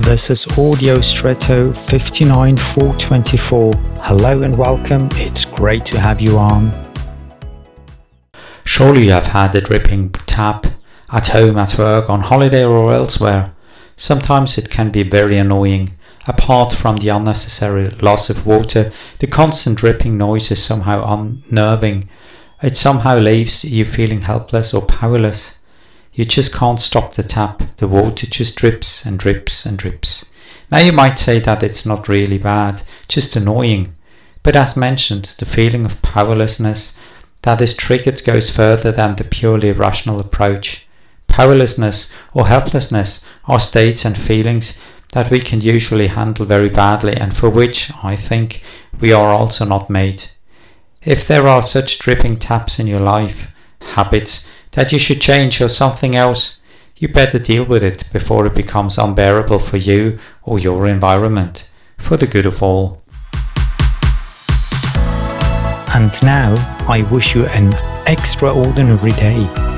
This is Audio Stretto 59424. Hello and welcome. It's great to have you on. Surely you have had a dripping tap at home, at work, on holiday, or elsewhere. Sometimes it can be very annoying. Apart from the unnecessary loss of water, the constant dripping noise is somehow unnerving. It somehow leaves you feeling helpless or powerless. You just can't stop the tap. The water just drips and drips and drips. Now you might say that it's not really bad, just annoying. But as mentioned, the feeling of powerlessness that is triggered goes further than the purely rational approach. Powerlessness or helplessness are states and feelings that we can usually handle very badly and for which, I think, we are also not made. If there are such dripping taps in your life, habits that you should change or something else, you better deal with it before it becomes unbearable for you or your environment, for the good of all. And now I wish you an extraordinary day.